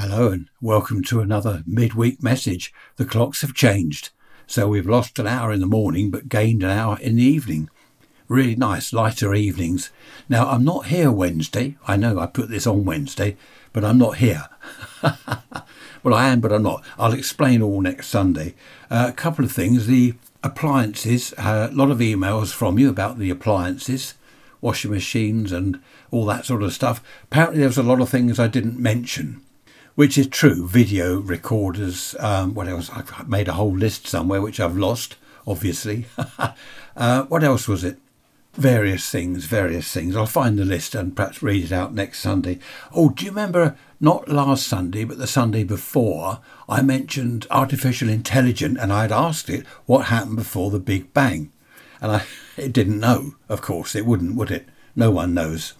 Hello and welcome to another midweek message. The clocks have changed, so we've lost an hour in the morning but gained an hour in the evening. Really nice, lighter evenings. Now, I'm not here Wednesday. I know I put this on Wednesday, but I'm not here. well, I am, but I'm not. I'll explain all next Sunday. Uh, a couple of things. The appliances, uh, a lot of emails from you about the appliances washing machines and all that sort of stuff. Apparently, there was a lot of things I didn't mention which is true. Video recorders, um, what else? I've made a whole list somewhere which I've lost, obviously. uh, what else was it? Various things, various things. I'll find the list and perhaps read it out next Sunday. Oh, do you remember not last Sunday, but the Sunday before, I mentioned artificial intelligence and I'd asked it what happened before the Big Bang. And I, it didn't know, of course, it wouldn't, would it? No one knows.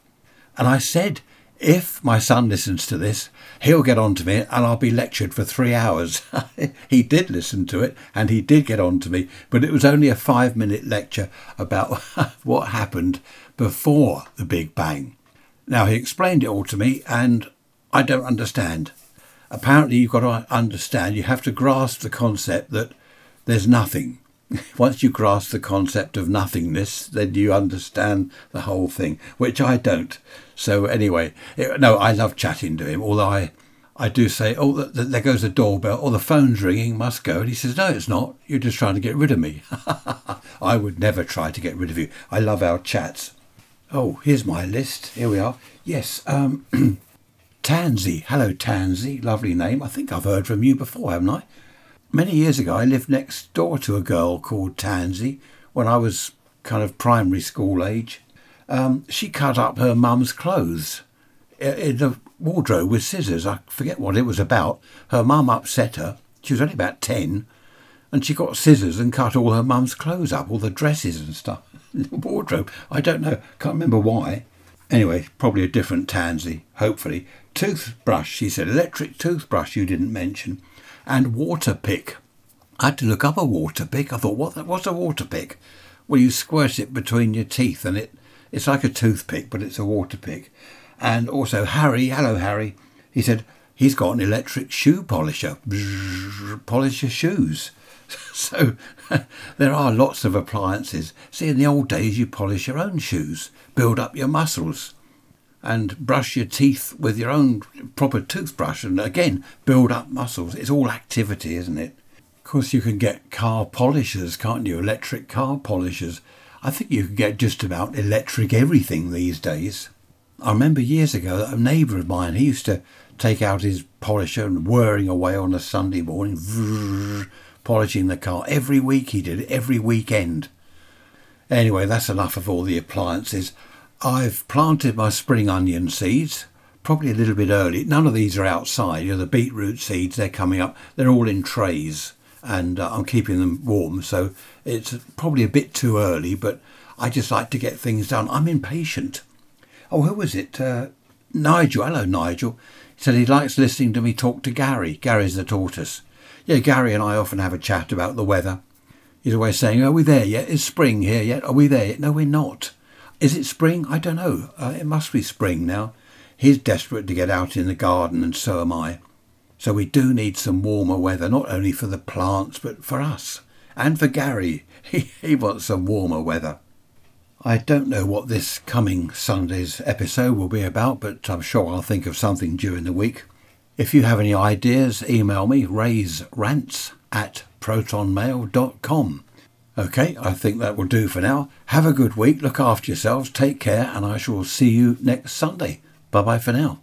And I said if my son listens to this, he'll get on to me and I'll be lectured for three hours. he did listen to it and he did get on to me, but it was only a five minute lecture about what happened before the Big Bang. Now, he explained it all to me and I don't understand. Apparently, you've got to understand, you have to grasp the concept that there's nothing. Once you grasp the concept of nothingness, then you understand the whole thing, which I don't. So anyway, it, no, I love chatting to him. Although I, I do say, oh, the, the, there goes the doorbell, or oh, the phone's ringing, must go. And he says, no, it's not. You're just trying to get rid of me. I would never try to get rid of you. I love our chats. Oh, here's my list. Here we are. Yes, um, Tansy. Hello, Tansy. Lovely name. I think I've heard from you before, haven't I? Many years ago, I lived next door to a girl called Tansy when I was kind of primary school age um, she cut up her mum's clothes in the wardrobe with scissors. I forget what it was about. Her mum upset her. She was only about 10. And she got scissors and cut all her mum's clothes up, all the dresses and stuff in the wardrobe. I don't know. Can't remember why. Anyway, probably a different tansy, hopefully. Toothbrush, she said. Electric toothbrush you didn't mention. And water pick. I had to look up a water pick. I thought, what? What's a water pick? Well, you squirt it between your teeth and it it's like a toothpick, but it's a water pick. And also, Harry, hello, Harry. He said he's got an electric shoe polisher, polish your shoes. So there are lots of appliances. See, in the old days, you polish your own shoes, build up your muscles, and brush your teeth with your own proper toothbrush, and again, build up muscles. It's all activity, isn't it? Of course, you can get car polishers, can't you? Electric car polishers. I think you can get just about electric everything these days. I remember years ago a neighbour of mine, he used to take out his polisher and whirring away on a Sunday morning, polishing the car. Every week he did it, every weekend. Anyway, that's enough of all the appliances. I've planted my spring onion seeds, probably a little bit early. None of these are outside. You know, the beetroot seeds, they're coming up. They're all in trays and uh, I'm keeping them warm. So it's probably a bit too early, but I just like to get things done. I'm impatient. Oh, who was it? Uh, Nigel. Hello, Nigel. He said he likes listening to me talk to Gary. Gary's the tortoise. Yeah, Gary and I often have a chat about the weather. He's always saying, Are we there yet? Is spring here yet? Are we there yet? No, we're not. Is it spring? I don't know. Uh, it must be spring now. He's desperate to get out in the garden, and so am I. So we do need some warmer weather, not only for the plants, but for us. And for Gary. He, he wants some warmer weather. I don't know what this coming Sunday's episode will be about, but I'm sure I'll think of something during the week. If you have any ideas, email me, rants at protonmail.com. Okay, I think that will do for now. Have a good week, look after yourselves, take care, and I shall see you next Sunday. Bye bye for now.